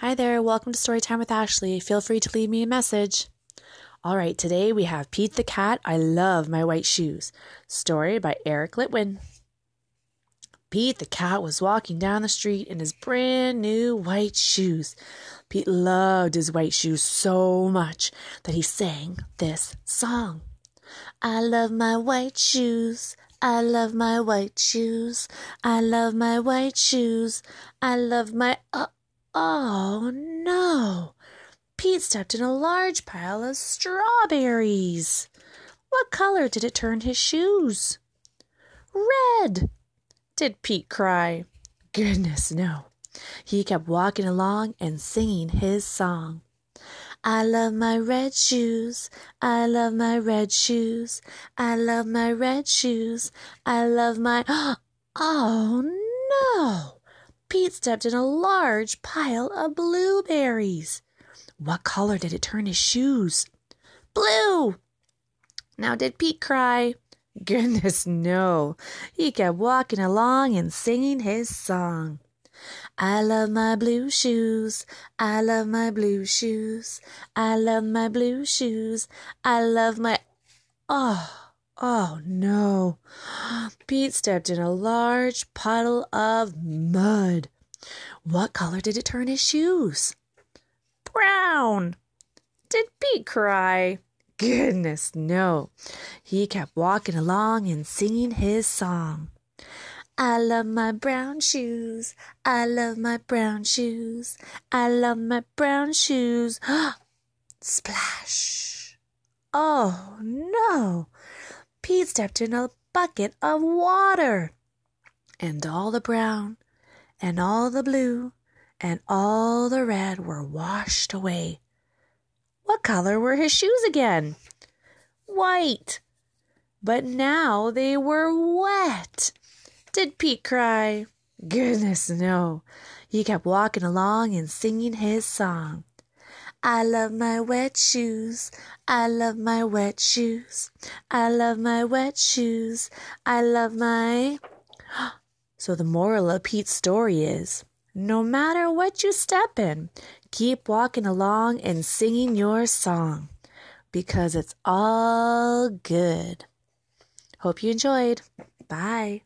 Hi there, welcome to Storytime with Ashley. Feel free to leave me a message. All right, today we have Pete the Cat, I Love My White Shoes. Story by Eric Litwin. Pete the cat was walking down the street in his brand new white shoes. Pete loved his white shoes so much that he sang this song. I love my white shoes. I love my white shoes. I love my white shoes. I love my. Uh, oh no! Pete stepped in a large pile of strawberries. What color did it turn his shoes? Red! Did Pete cry? Goodness, no. He kept walking along and singing his song. I love my red shoes. I love my red shoes. I love my red shoes. I love my. Oh no! Pete stepped in a large pile of blueberries. What color did it turn his shoes? Blue! Now, did Pete cry? Goodness, no. He kept walking along and singing his song. I love my blue shoes. I love my blue shoes. I love my blue shoes. I love my. Oh, oh no. Pete stepped in a large puddle of mud. What color did it turn his shoes? Brown. Did Pete cry? Goodness, no. He kept walking along and singing his song. I love my brown shoes. I love my brown shoes. I love my brown shoes. Splash. Oh, no. Pete stepped in a bucket of water. And all the brown, and all the blue, and all the red were washed away. What color were his shoes again? White. But now they were wet. Did Pete cry? Goodness, no. He kept walking along and singing his song. I love my wet shoes. I love my wet shoes. I love my wet shoes. I love my. So the moral of Pete's story is no matter what you step in, keep walking along and singing your song because it's all good. Hope you enjoyed. Bye.